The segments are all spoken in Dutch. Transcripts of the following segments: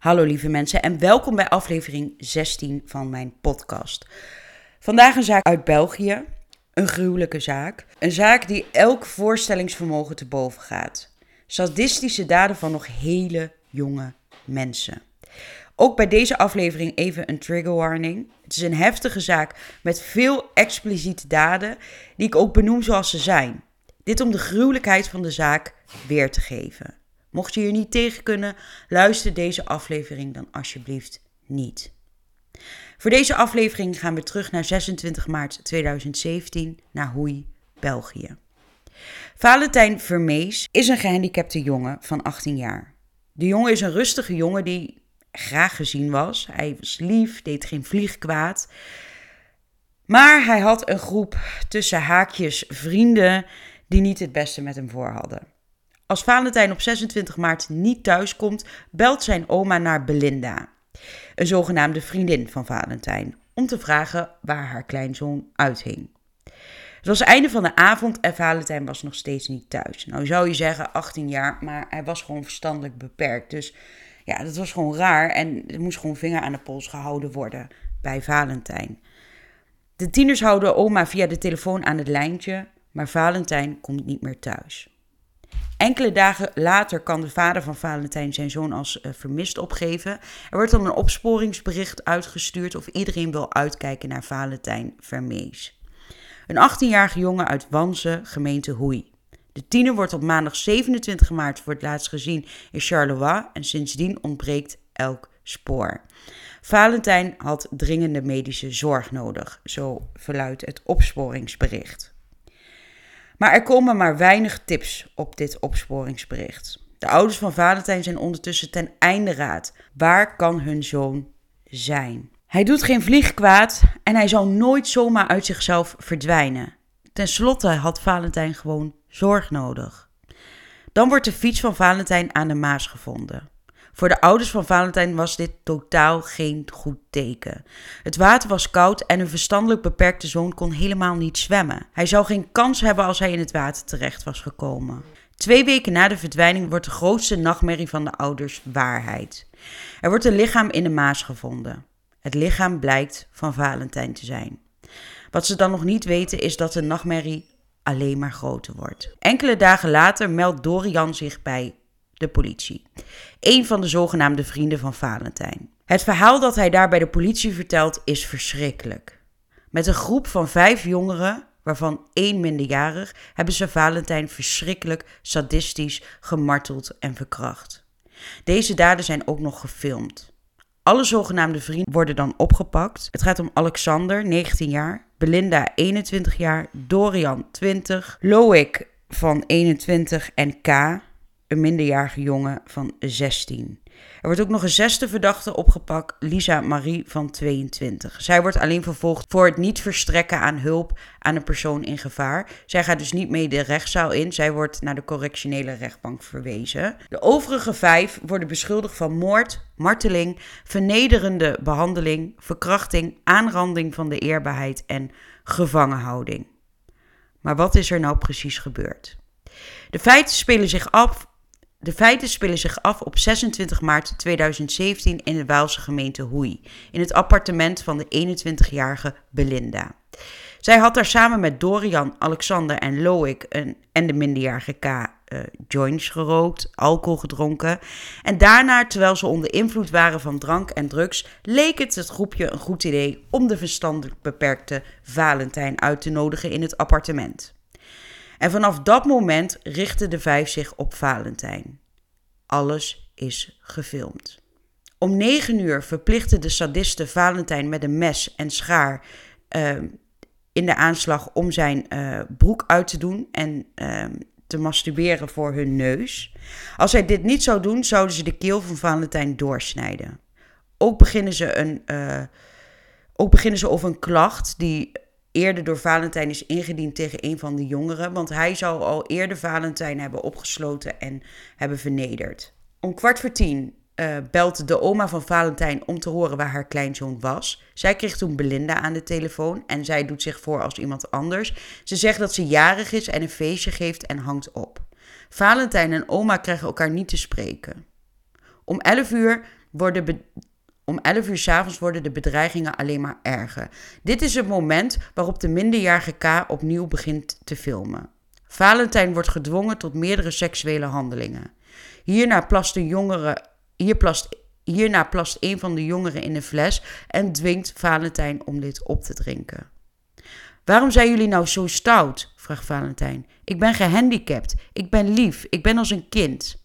Hallo lieve mensen en welkom bij aflevering 16 van mijn podcast. Vandaag een zaak uit België, een gruwelijke zaak. Een zaak die elk voorstellingsvermogen te boven gaat. Sadistische daden van nog hele jonge mensen. Ook bij deze aflevering even een trigger warning. Het is een heftige zaak met veel expliciete daden die ik ook benoem zoals ze zijn. Dit om de gruwelijkheid van de zaak weer te geven. Mocht je hier niet tegen kunnen, luister deze aflevering dan alsjeblieft niet. Voor deze aflevering gaan we terug naar 26 maart 2017 naar Hoei, België. Valentijn Vermees is een gehandicapte jongen van 18 jaar. De jongen is een rustige jongen die graag gezien was. Hij was lief, deed geen vlieg kwaad. Maar hij had een groep tussen haakjes vrienden die niet het beste met hem voor hadden. Als Valentijn op 26 maart niet thuis komt, belt zijn oma naar Belinda, een zogenaamde vriendin van Valentijn, om te vragen waar haar kleinzoon uithing. Het was het einde van de avond en Valentijn was nog steeds niet thuis. Nou zou je zeggen 18 jaar, maar hij was gewoon verstandelijk beperkt. Dus ja, dat was gewoon raar en er moest gewoon vinger aan de pols gehouden worden bij Valentijn. De tieners houden oma via de telefoon aan het lijntje, maar Valentijn komt niet meer thuis. Enkele dagen later kan de vader van Valentijn zijn zoon als uh, vermist opgeven. Er wordt dan een opsporingsbericht uitgestuurd of iedereen wil uitkijken naar Valentijn Vermees. Een 18-jarige jongen uit Wanze, gemeente Hoei. De tiener wordt op maandag 27 maart voor het laatst gezien in Charleroi en sindsdien ontbreekt elk spoor. Valentijn had dringende medische zorg nodig, zo verluidt het opsporingsbericht. Maar er komen maar weinig tips op dit opsporingsbericht. De ouders van Valentijn zijn ondertussen ten einde raad. Waar kan hun zoon zijn? Hij doet geen vlieg kwaad en hij zal nooit zomaar uit zichzelf verdwijnen. Ten slotte had Valentijn gewoon zorg nodig. Dan wordt de fiets van Valentijn aan de Maas gevonden. Voor de ouders van Valentijn was dit totaal geen goed teken. Het water was koud en een verstandelijk beperkte zoon kon helemaal niet zwemmen. Hij zou geen kans hebben als hij in het water terecht was gekomen. Twee weken na de verdwijning wordt de grootste nachtmerrie van de ouders waarheid. Er wordt een lichaam in de Maas gevonden. Het lichaam blijkt van Valentijn te zijn. Wat ze dan nog niet weten is dat de nachtmerrie alleen maar groter wordt. Enkele dagen later meldt Dorian zich bij de politie. Een van de zogenaamde vrienden van Valentijn. Het verhaal dat hij daar bij de politie vertelt is verschrikkelijk. Met een groep van vijf jongeren, waarvan één minderjarig, hebben ze Valentijn verschrikkelijk sadistisch gemarteld en verkracht. Deze daden zijn ook nog gefilmd. Alle zogenaamde vrienden worden dan opgepakt. Het gaat om Alexander, 19 jaar, Belinda, 21 jaar, Dorian, 20, Loïc van 21 en K, een minderjarige jongen van 16. Er wordt ook nog een zesde verdachte opgepakt, Lisa Marie van 22. Zij wordt alleen vervolgd voor het niet verstrekken aan hulp aan een persoon in gevaar. Zij gaat dus niet mee de rechtszaal in. Zij wordt naar de correctionele rechtbank verwezen. De overige vijf worden beschuldigd van moord, marteling, vernederende behandeling, verkrachting, aanranding van de eerbaarheid en gevangenhouding. Maar wat is er nou precies gebeurd? De feiten spelen zich af de feiten spelen zich af op 26 maart 2017 in de Waalse gemeente Hoei, in het appartement van de 21-jarige Belinda. Zij had daar samen met Dorian, Alexander en Loïc en de minderjarige K uh, joints gerookt, alcohol gedronken. En daarna, terwijl ze onder invloed waren van drank en drugs, leek het het groepje een goed idee om de verstandelijk beperkte Valentijn uit te nodigen in het appartement. En vanaf dat moment richten de vijf zich op Valentijn. Alles is gefilmd. Om negen uur verplichtte de sadiste Valentijn met een mes en schaar uh, in de aanslag om zijn uh, broek uit te doen en uh, te masturberen voor hun neus. Als hij dit niet zou doen, zouden ze de keel van Valentijn doorsnijden. Ook beginnen ze, een, uh, ook beginnen ze over een klacht die eerder door Valentijn is ingediend tegen een van de jongeren. Want hij zou al eerder Valentijn hebben opgesloten en hebben vernederd. Om kwart voor tien uh, belt de oma van Valentijn om te horen waar haar kleinzoon was. Zij kreeg toen Belinda aan de telefoon en zij doet zich voor als iemand anders. Ze zegt dat ze jarig is en een feestje geeft en hangt op. Valentijn en oma krijgen elkaar niet te spreken. Om 11 uur worden om 11 uur 's avonds worden de bedreigingen alleen maar erger. Dit is het moment waarop de minderjarige K opnieuw begint te filmen. Valentijn wordt gedwongen tot meerdere seksuele handelingen. Hierna plast, de jongere, hier plast, hierna plast een van de jongeren in een fles en dwingt Valentijn om dit op te drinken. Waarom zijn jullie nou zo stout? vraagt Valentijn. Ik ben gehandicapt. Ik ben lief. Ik ben als een kind.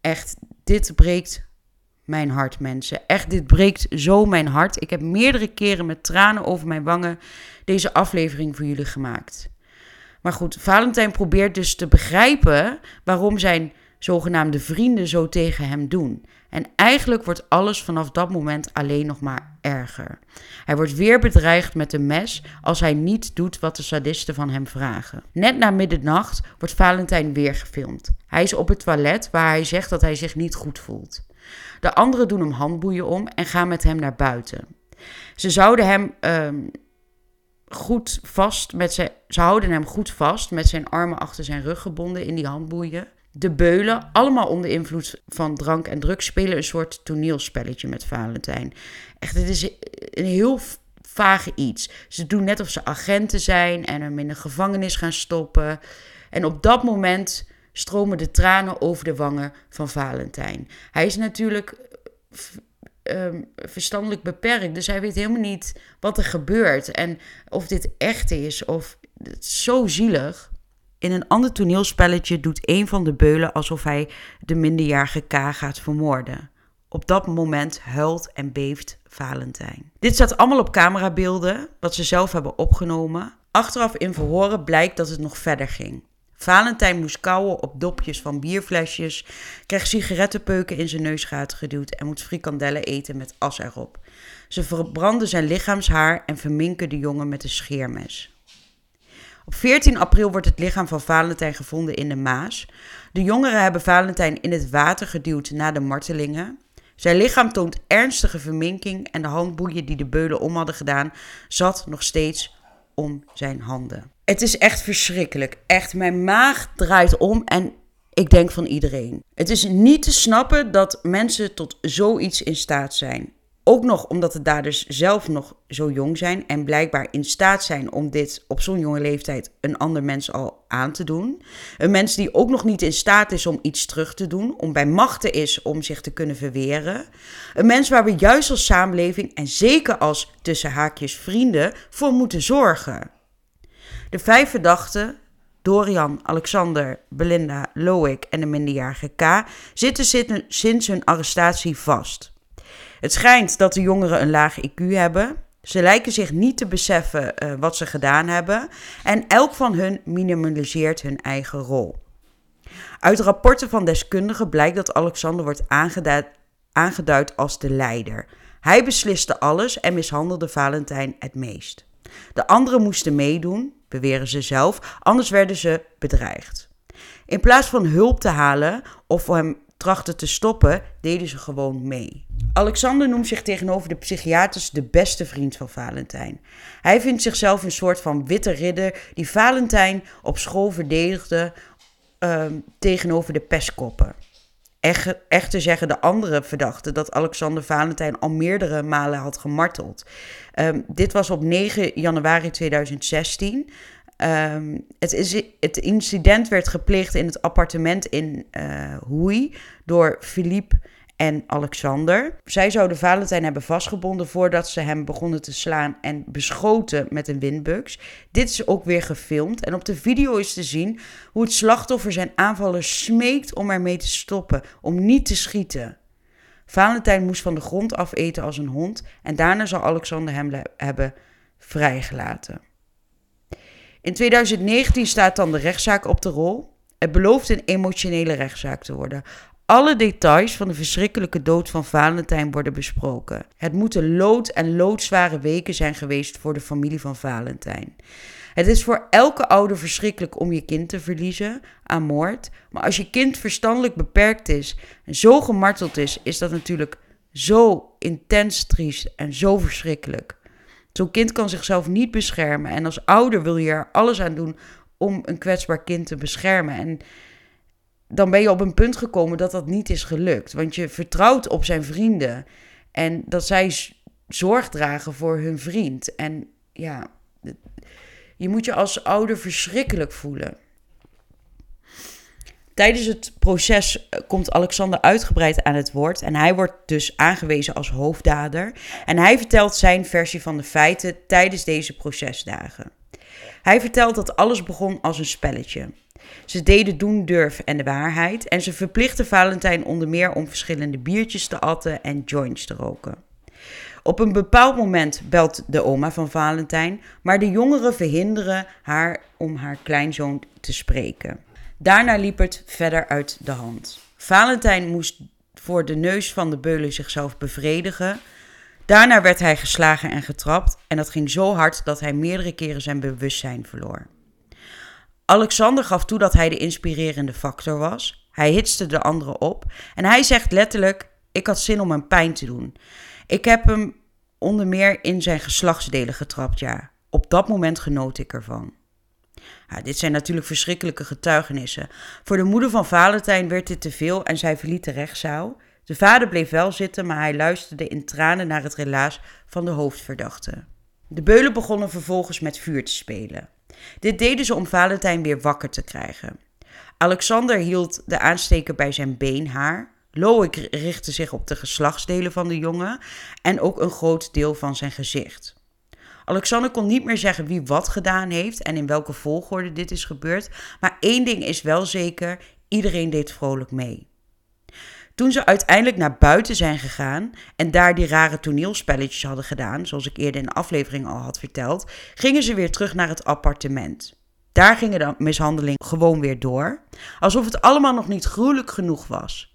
Echt, dit breekt mijn hart, mensen. Echt, dit breekt zo mijn hart. Ik heb meerdere keren met tranen over mijn wangen deze aflevering voor jullie gemaakt. Maar goed, Valentijn probeert dus te begrijpen waarom zijn zogenaamde vrienden zo tegen hem doen. En eigenlijk wordt alles vanaf dat moment alleen nog maar erger. Hij wordt weer bedreigd met een mes als hij niet doet wat de sadisten van hem vragen. Net na middernacht wordt Valentijn weer gefilmd. Hij is op het toilet waar hij zegt dat hij zich niet goed voelt. De anderen doen hem handboeien om en gaan met hem naar buiten. Ze zouden hem ehm, goed vast met ze houden hem goed vast met zijn armen achter zijn rug gebonden in die handboeien. De beulen, allemaal onder invloed van drank en drugs, spelen een soort toneelspelletje met Valentijn. Echt, het is een heel vage iets. Ze doen net of ze agenten zijn en hem in een gevangenis gaan stoppen. En op dat moment stromen de tranen over de wangen van Valentijn. Hij is natuurlijk um, verstandelijk beperkt, dus hij weet helemaal niet wat er gebeurt en of dit echt is of het is zo zielig. In een ander toneelspelletje doet een van de beulen alsof hij de minderjarige K gaat vermoorden. Op dat moment huilt en beeft Valentijn. Dit staat allemaal op camerabeelden, wat ze zelf hebben opgenomen. Achteraf in verhoren blijkt dat het nog verder ging. Valentijn moest kauwen op dopjes van bierflesjes, kreeg sigarettenpeuken in zijn neusgaten geduwd en moet frikandellen eten met as erop. Ze verbranden zijn lichaamshaar en verminken de jongen met een scheermes. Op 14 april wordt het lichaam van Valentijn gevonden in de Maas. De jongeren hebben Valentijn in het water geduwd na de martelingen. Zijn lichaam toont ernstige verminking en de handboeien die de beulen om hadden gedaan zat nog steeds om zijn handen. Het is echt verschrikkelijk. Echt, mijn maag draait om en ik denk van iedereen. Het is niet te snappen dat mensen tot zoiets in staat zijn. Ook nog omdat de daders zelf nog zo jong zijn en blijkbaar in staat zijn om dit op zo'n jonge leeftijd een ander mens al aan te doen. Een mens die ook nog niet in staat is om iets terug te doen, om bij machten is om zich te kunnen verweren. Een mens waar we juist als samenleving en zeker als tussen haakjes vrienden voor moeten zorgen. De vijf verdachten, Dorian, Alexander, Belinda, Loic en de minderjarige K, zitten sinds hun arrestatie vast. Het schijnt dat de jongeren een laag IQ hebben. Ze lijken zich niet te beseffen uh, wat ze gedaan hebben en elk van hun minimaliseert hun eigen rol. Uit rapporten van deskundigen blijkt dat Alexander wordt aangeduid, aangeduid als de leider. Hij besliste alles en mishandelde Valentijn het meest. De anderen moesten meedoen, beweren ze zelf, anders werden ze bedreigd. In plaats van hulp te halen of hem trachten te stoppen, deden ze gewoon mee. Alexander noemt zich tegenover de psychiaters de beste vriend van Valentijn. Hij vindt zichzelf een soort van witte ridder die Valentijn op school verdedigde ehm, tegenover de pestkoppen. Echter zeggen de andere verdachten dat Alexander Valentijn al meerdere malen had gemarteld. Um, dit was op 9 januari 2016. Um, het, incident werd gepleegd in het appartement in uh, Hoei door Philippe en Alexander. Zij zouden Valentijn hebben vastgebonden voordat ze hem begonnen te slaan en beschoten met een windbuks. Dit is ook weer gefilmd en op de video is te zien hoe het slachtoffer zijn aanvaller smeekt om ermee te stoppen, om niet te schieten. Valentijn moest van de grond afeten als een hond en daarna zal Alexander hem hebben vrijgelaten. In 2019 staat dan de rechtszaak op de rol. Het belooft een emotionele rechtszaak te worden. Alle details van de verschrikkelijke dood van Valentijn worden besproken. Het moeten lood- en loodzware weken zijn geweest voor de familie van Valentijn. Het is voor elke ouder verschrikkelijk om je kind te verliezen aan moord. Maar als je kind verstandelijk beperkt is en zo gemarteld is, is dat natuurlijk zo intens triest en zo verschrikkelijk. Zo'n kind kan zichzelf niet beschermen. En als ouder wil je er alles aan doen om een kwetsbaar kind te beschermen. En dan ben je op een punt gekomen dat dat niet is gelukt. Want je vertrouwt op zijn vrienden en dat zij zorg dragen voor hun vriend. En ja, je moet je als ouder verschrikkelijk voelen. Tijdens het proces eh, komt Alexander uitgebreid aan het woord en hij wordt dus aangewezen als hoofddader. En hij vertelt zijn versie van de feiten tijdens deze procesdagen. Hij vertelt dat alles begon als een spelletje. Ze deden doen, durf en de waarheid en ze verplichten Valentijn onder meer om verschillende biertjes te atten en joints te roken. Op een bepaald moment belt de oma van Valentijn, maar de jongeren verhinderen haar om haar kleinzoon te spreken. Daarna liep het verder uit de hand. Valentijn moest voor de neus van de beulen zichzelf bevredigen. Daarna werd hij geslagen en getrapt en dat ging zo hard dat hij meerdere keren zijn bewustzijn verloor. Alexander gaf toe dat hij de inspirerende factor was. Hij hitste de anderen op en hij zegt letterlijk: Ik had zin om hem pijn te doen. Ik heb hem onder meer in zijn geslachtsdelen getrapt, ja. Op dat moment genoot ik ervan. Ja, dit zijn natuurlijk verschrikkelijke getuigenissen. Voor de moeder van Valentijn werd dit te veel en zij verliet de rechtszaal. De vader bleef wel zitten, maar hij luisterde in tranen naar het relaas van de hoofdverdachte. De beulen begonnen vervolgens met vuur te spelen. Dit deden ze om Valentijn weer wakker te krijgen. Alexander hield de aansteker bij zijn beenhaar. Loïc richtte zich op de geslachtsdelen van de jongen en ook een groot deel van zijn gezicht. Alexander kon niet meer zeggen wie wat gedaan heeft en in welke volgorde dit is gebeurd, maar één ding is wel zeker: iedereen deed vrolijk mee. Toen ze uiteindelijk naar buiten zijn gegaan en daar die rare toneelspelletjes hadden gedaan, zoals ik eerder in de aflevering al had verteld, gingen ze weer terug naar het appartement. Daar gingen de mishandelingen gewoon weer door, alsof het allemaal nog niet gruwelijk genoeg was.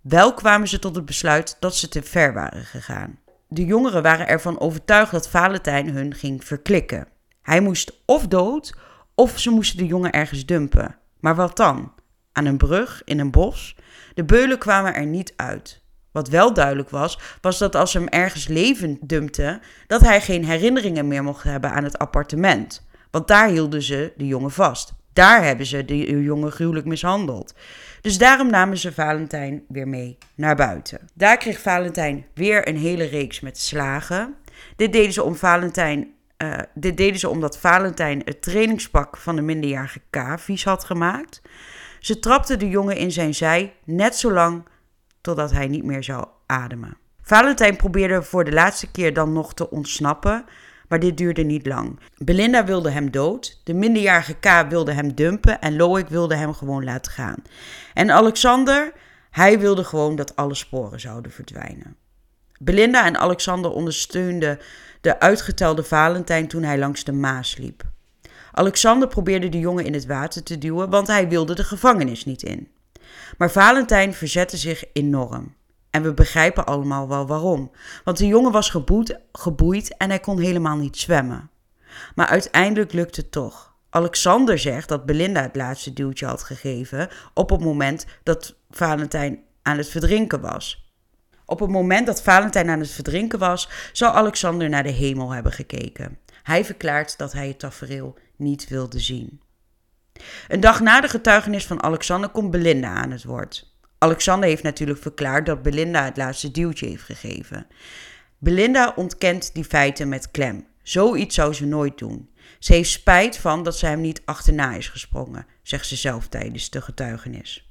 Wel kwamen ze tot het besluit dat ze te ver waren gegaan. De jongeren waren ervan overtuigd dat Valentijn hun ging verklikken. Hij moest of dood, of ze moesten de jongen ergens dumpen. Maar wat dan? Aan een brug, in een bos? De beulen kwamen er niet uit. Wat wel duidelijk was, was dat als ze hem ergens levend dumpten, dat hij geen herinneringen meer mocht hebben aan het appartement. Want daar hielden ze de jongen vast. Daar hebben ze de jongen gruwelijk mishandeld. Dus daarom namen ze Valentijn weer mee naar buiten. Daar kreeg Valentijn weer een hele reeks met slagen. Dit deden ze om Valentijn. Uh, dit deden ze omdat Valentijn het trainingspak van de minderjarige K had gemaakt. Ze trapte de jongen in zijn zij net zo lang totdat hij niet meer zou ademen. Valentijn probeerde voor de laatste keer dan nog te ontsnappen, maar dit duurde niet lang. Belinda wilde hem dood, de minderjarige K wilde hem dumpen en Loïc wilde hem gewoon laten gaan. En Alexander, hij wilde gewoon dat alle sporen zouden verdwijnen. Belinda en Alexander ondersteunden de uitgetelde Valentijn toen hij langs de Maas liep. Alexander probeerde de jongen in het water te duwen, want hij wilde de gevangenis niet in. Maar Valentijn verzette zich enorm. En we begrijpen allemaal wel waarom. Want de jongen was geboeid, geboeid en hij kon helemaal niet zwemmen. Maar uiteindelijk lukte het toch. Alexander zegt dat Belinda het laatste duwtje had gegeven op het moment dat Valentijn aan het verdrinken was. Op het moment dat Valentijn aan het verdrinken was, zou Alexander naar de hemel hebben gekeken. Hij verklaart dat hij het tafereel niet wilde zien. Een dag na de getuigenis van Alexander komt Belinda aan het woord. Alexander heeft natuurlijk verklaard dat Belinda het laatste duwtje heeft gegeven. Belinda ontkent die feiten met klem. Zoiets zou ze nooit doen. Ze heeft spijt van dat ze hem niet achterna is gesprongen, zegt ze zelf tijdens de getuigenis.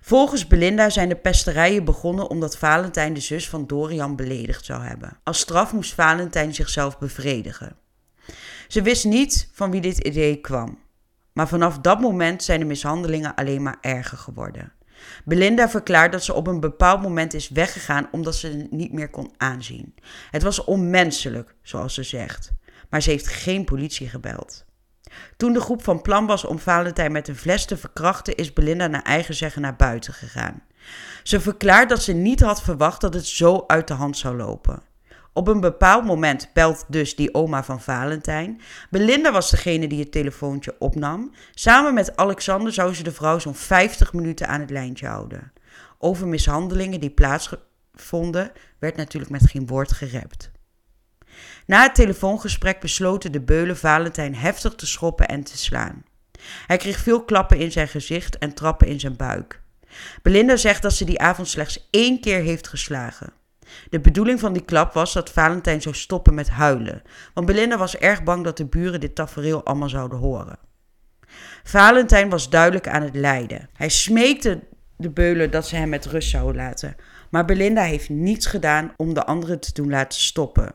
Volgens Belinda zijn de pesterijen begonnen omdat Valentijn de zus van Dorian beledigd zou hebben. Als straf moest Valentijn zichzelf bevredigen. Ze wist niet van wie dit idee kwam. Maar vanaf dat moment zijn de mishandelingen alleen maar erger geworden. Belinda verklaart dat ze op een bepaald moment is weggegaan omdat ze het niet meer kon aanzien. Het was onmenselijk, zoals ze zegt. Maar ze heeft geen politie gebeld. Toen de groep van plan was om Valentijn met een fles te verkrachten, is Belinda naar eigen zeggen naar buiten gegaan. Ze verklaart dat ze niet had verwacht dat het zo uit de hand zou lopen. Op een bepaald moment belt dus die oma van Valentijn. Belinda was degene die het telefoontje opnam. Samen met Alexander zou ze de vrouw zo'n 50 minuten aan het lijntje houden. Over mishandelingen die plaatsvonden werd natuurlijk met geen woord gerept. Na het telefoongesprek besloten de beulen Valentijn heftig te schoppen en te slaan. Hij kreeg veel klappen in zijn gezicht en trappen in zijn buik. Belinda zegt dat ze die avond slechts één keer heeft geslagen. De bedoeling van die klap was dat Valentijn zou stoppen met huilen, want Belinda was erg bang dat de buren dit tafereel allemaal zouden horen. Valentijn was duidelijk aan het lijden. Hij smeekte de beulen dat ze hem met rust zouden laten, maar Belinda heeft niets gedaan om de anderen te doen laten stoppen.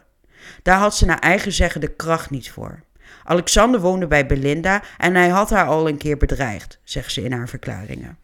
Daar had ze naar eigen zeggen de kracht niet voor. Alexander woonde bij Belinda en hij had haar al een keer bedreigd, zegt ze in haar verklaringen.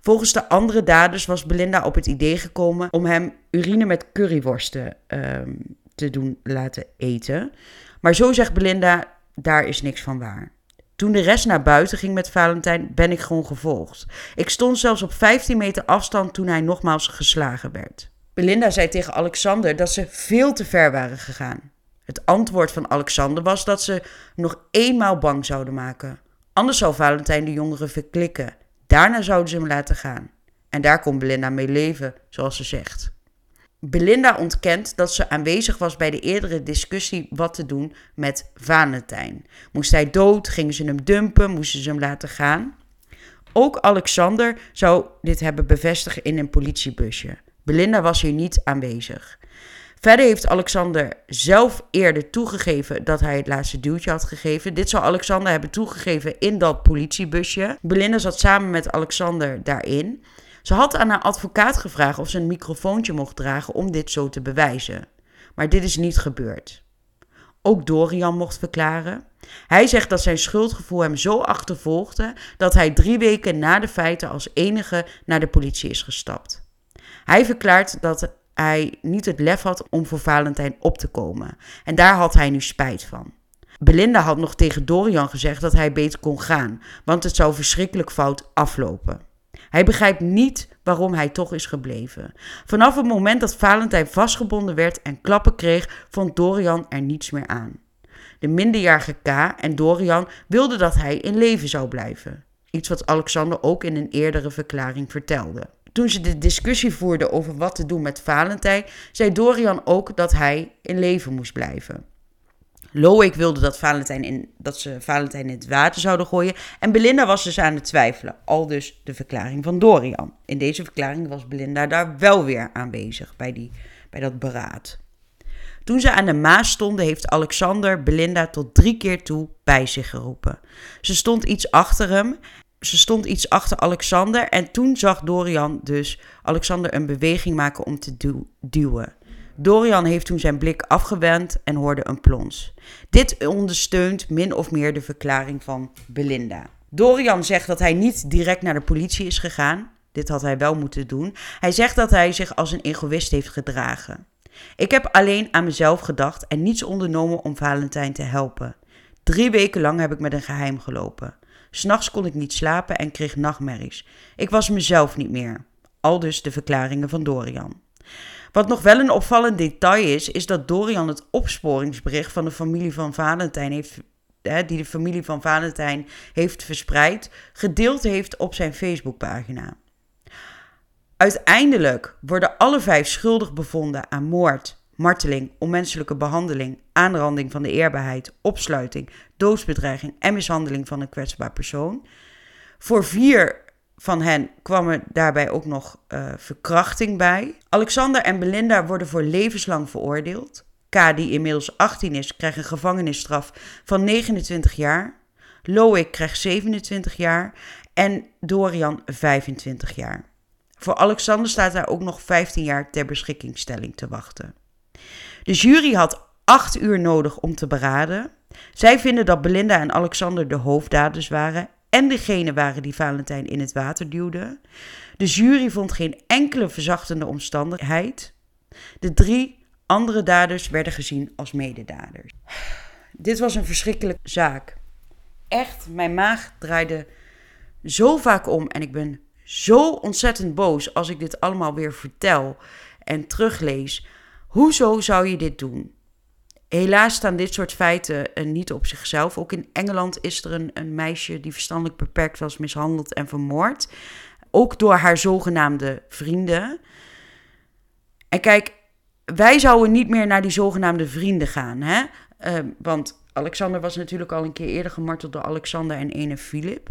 Volgens de andere daders was Belinda op het idee gekomen om hem urine met curryworsten ehm, te doen laten eten. Maar zo zegt Belinda, daar is niks van waar. Toen de rest naar buiten ging met Valentijn, ben ik gewoon gevolgd. Ik stond zelfs op 15 meter afstand toen hij nogmaals geslagen werd. Belinda zei tegen Alexander dat ze veel te ver waren gegaan. Het antwoord van Alexander was dat ze nog eenmaal bang zouden maken. Anders zou Valentijn de jongeren verklikken. Daarna zouden ze hem laten gaan. En daar kon Belinda mee leven, zoals ze zegt. Belinda ontkent dat ze aanwezig was bij de eerdere discussie wat te doen met Valentijn. Moest hij dood? Gingen ze hem dumpen? Moesten ze hem laten gaan? Ook Alexander zou dit hebben bevestigd in een politiebusje. Belinda was hier niet aanwezig. Verder heeft Alexander zelf eerder toegegeven dat hij het laatste duwtje had gegeven. Dit zou Alexander hebben toegegeven in dat politiebusje. Belinda zat samen met Alexander daarin. Ze had aan haar advocaat gevraagd of ze een microfoontje mocht dragen om dit zo te bewijzen. Maar dit is niet gebeurd. Ook Dorian mocht verklaren. Hij zegt dat zijn schuldgevoel hem zo achtervolgde dat hij drie weken na de feiten als enige naar de politie is gestapt. Hij verklaart dat hij niet het lef had om voor Valentijn op te komen. En daar had hij nu spijt van. Belinda had nog tegen Dorian gezegd dat hij beter kon gaan, want het zou verschrikkelijk fout aflopen. Hij begrijpt niet waarom hij toch is gebleven. Vanaf het moment dat Valentijn vastgebonden werd en klappen kreeg, vond Dorian er niets meer aan. De minderjarige K en Dorian wilden dat hij in leven zou blijven. Iets wat Alexander ook in een eerdere verklaring vertelde. Toen ze de discussie voerden over wat te doen met Valentijn, zei Dorian ook dat hij in leven moest blijven. Loïc wilde dat, Valentijn in, dat ze Valentijn in het water zouden gooien. En Belinda was dus aan het twijfelen. Al dus de verklaring van Dorian. In deze verklaring was Belinda daar wel weer aanwezig bij, die, bij dat beraad. Toen ze aan de Maas stonden, heeft Alexander Belinda tot drie keer toe bij zich geroepen. Ze stond iets achter hem ze stond iets achter Alexander en toen zag Dorian dus Alexander een beweging maken om te duwen. Dorian heeft toen zijn blik afgewend en hoorde een plons. Dit ondersteunt min of meer de verklaring van Belinda. Dorian zegt dat hij niet direct naar de politie is gegaan. Dit had hij wel moeten doen. Hij zegt dat hij zich als een egoïst heeft gedragen. Ik heb alleen aan mezelf gedacht en niets ondernomen om Valentijn te helpen. Drie weken lang heb ik met een geheim gelopen. S'nachts kon ik niet slapen en kreeg nachtmerries. Ik was mezelf niet meer. Al dus de verklaringen van Dorian. Wat nog wel een opvallend detail is, is dat Dorian het opsporingsbericht van de familie van Valentijn heeft, die de familie van Valentijn heeft verspreid, gedeeld heeft op zijn Facebookpagina. Uiteindelijk worden alle vijf schuldig bevonden aan moord, marteling, onmenselijke behandeling, aanranding van de eerbaarheid, opsluiting, doodsbedreiging en mishandeling van een kwetsbaar persoon. Voor vier van hen kwam er daarbij ook nog uh, verkrachting bij. Alexander en Belinda worden voor levenslang veroordeeld. K, die inmiddels 18 is, krijgt een gevangenisstraf van 29 jaar. Loïc krijgt 27 jaar en Dorian 25 jaar. Voor Alexander staat daar ook nog 15 jaar ter beschikkingstelling te wachten. De jury had acht uur nodig om te beraden. Zij vinden dat Belinda en Alexander de hoofddaders waren en degene waren die Valentijn in het water duwde. De jury vond geen enkele verzachtende omstandigheid. De drie andere daders werden gezien als mededaders. Dit was een verschrikkelijke zaak. Echt, mijn maag draaide zo vaak om en ik ben zo ontzettend boos als ik dit allemaal weer vertel en teruglees. Hoezo zou je dit doen? Helaas staan dit soort feiten uh, niet op zichzelf. Ook in Engeland is er een, een meisje die verstandelijk beperkt was, mishandeld en vermoord. Ook door haar zogenaamde vrienden. En kijk, wij zouden niet meer naar die zogenaamde vrienden gaan. Hè? Uh, want Alexander was natuurlijk al een keer eerder gemarteld door Alexander en ene Philip.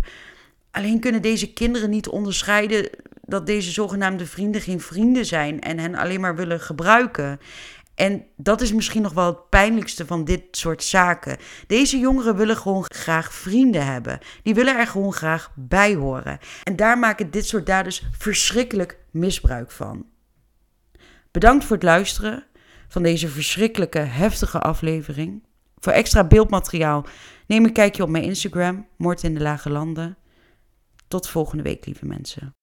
Alleen kunnen deze kinderen niet onderscheiden dat deze zogenaamde vrienden geen vrienden zijn en hen alleen maar willen gebruiken. En dat is misschien nog wel het pijnlijkste van dit soort zaken. Deze jongeren willen gewoon graag vrienden hebben. Die willen er gewoon graag bij horen. En daar maken dit soort daders verschrikkelijk misbruik van. Bedankt voor het luisteren van deze verschrikkelijke, heftige aflevering. Voor extra beeldmateriaal neem een kijkje op mijn Instagram, Moord in de Lage Landen. Tot volgende week, lieve mensen.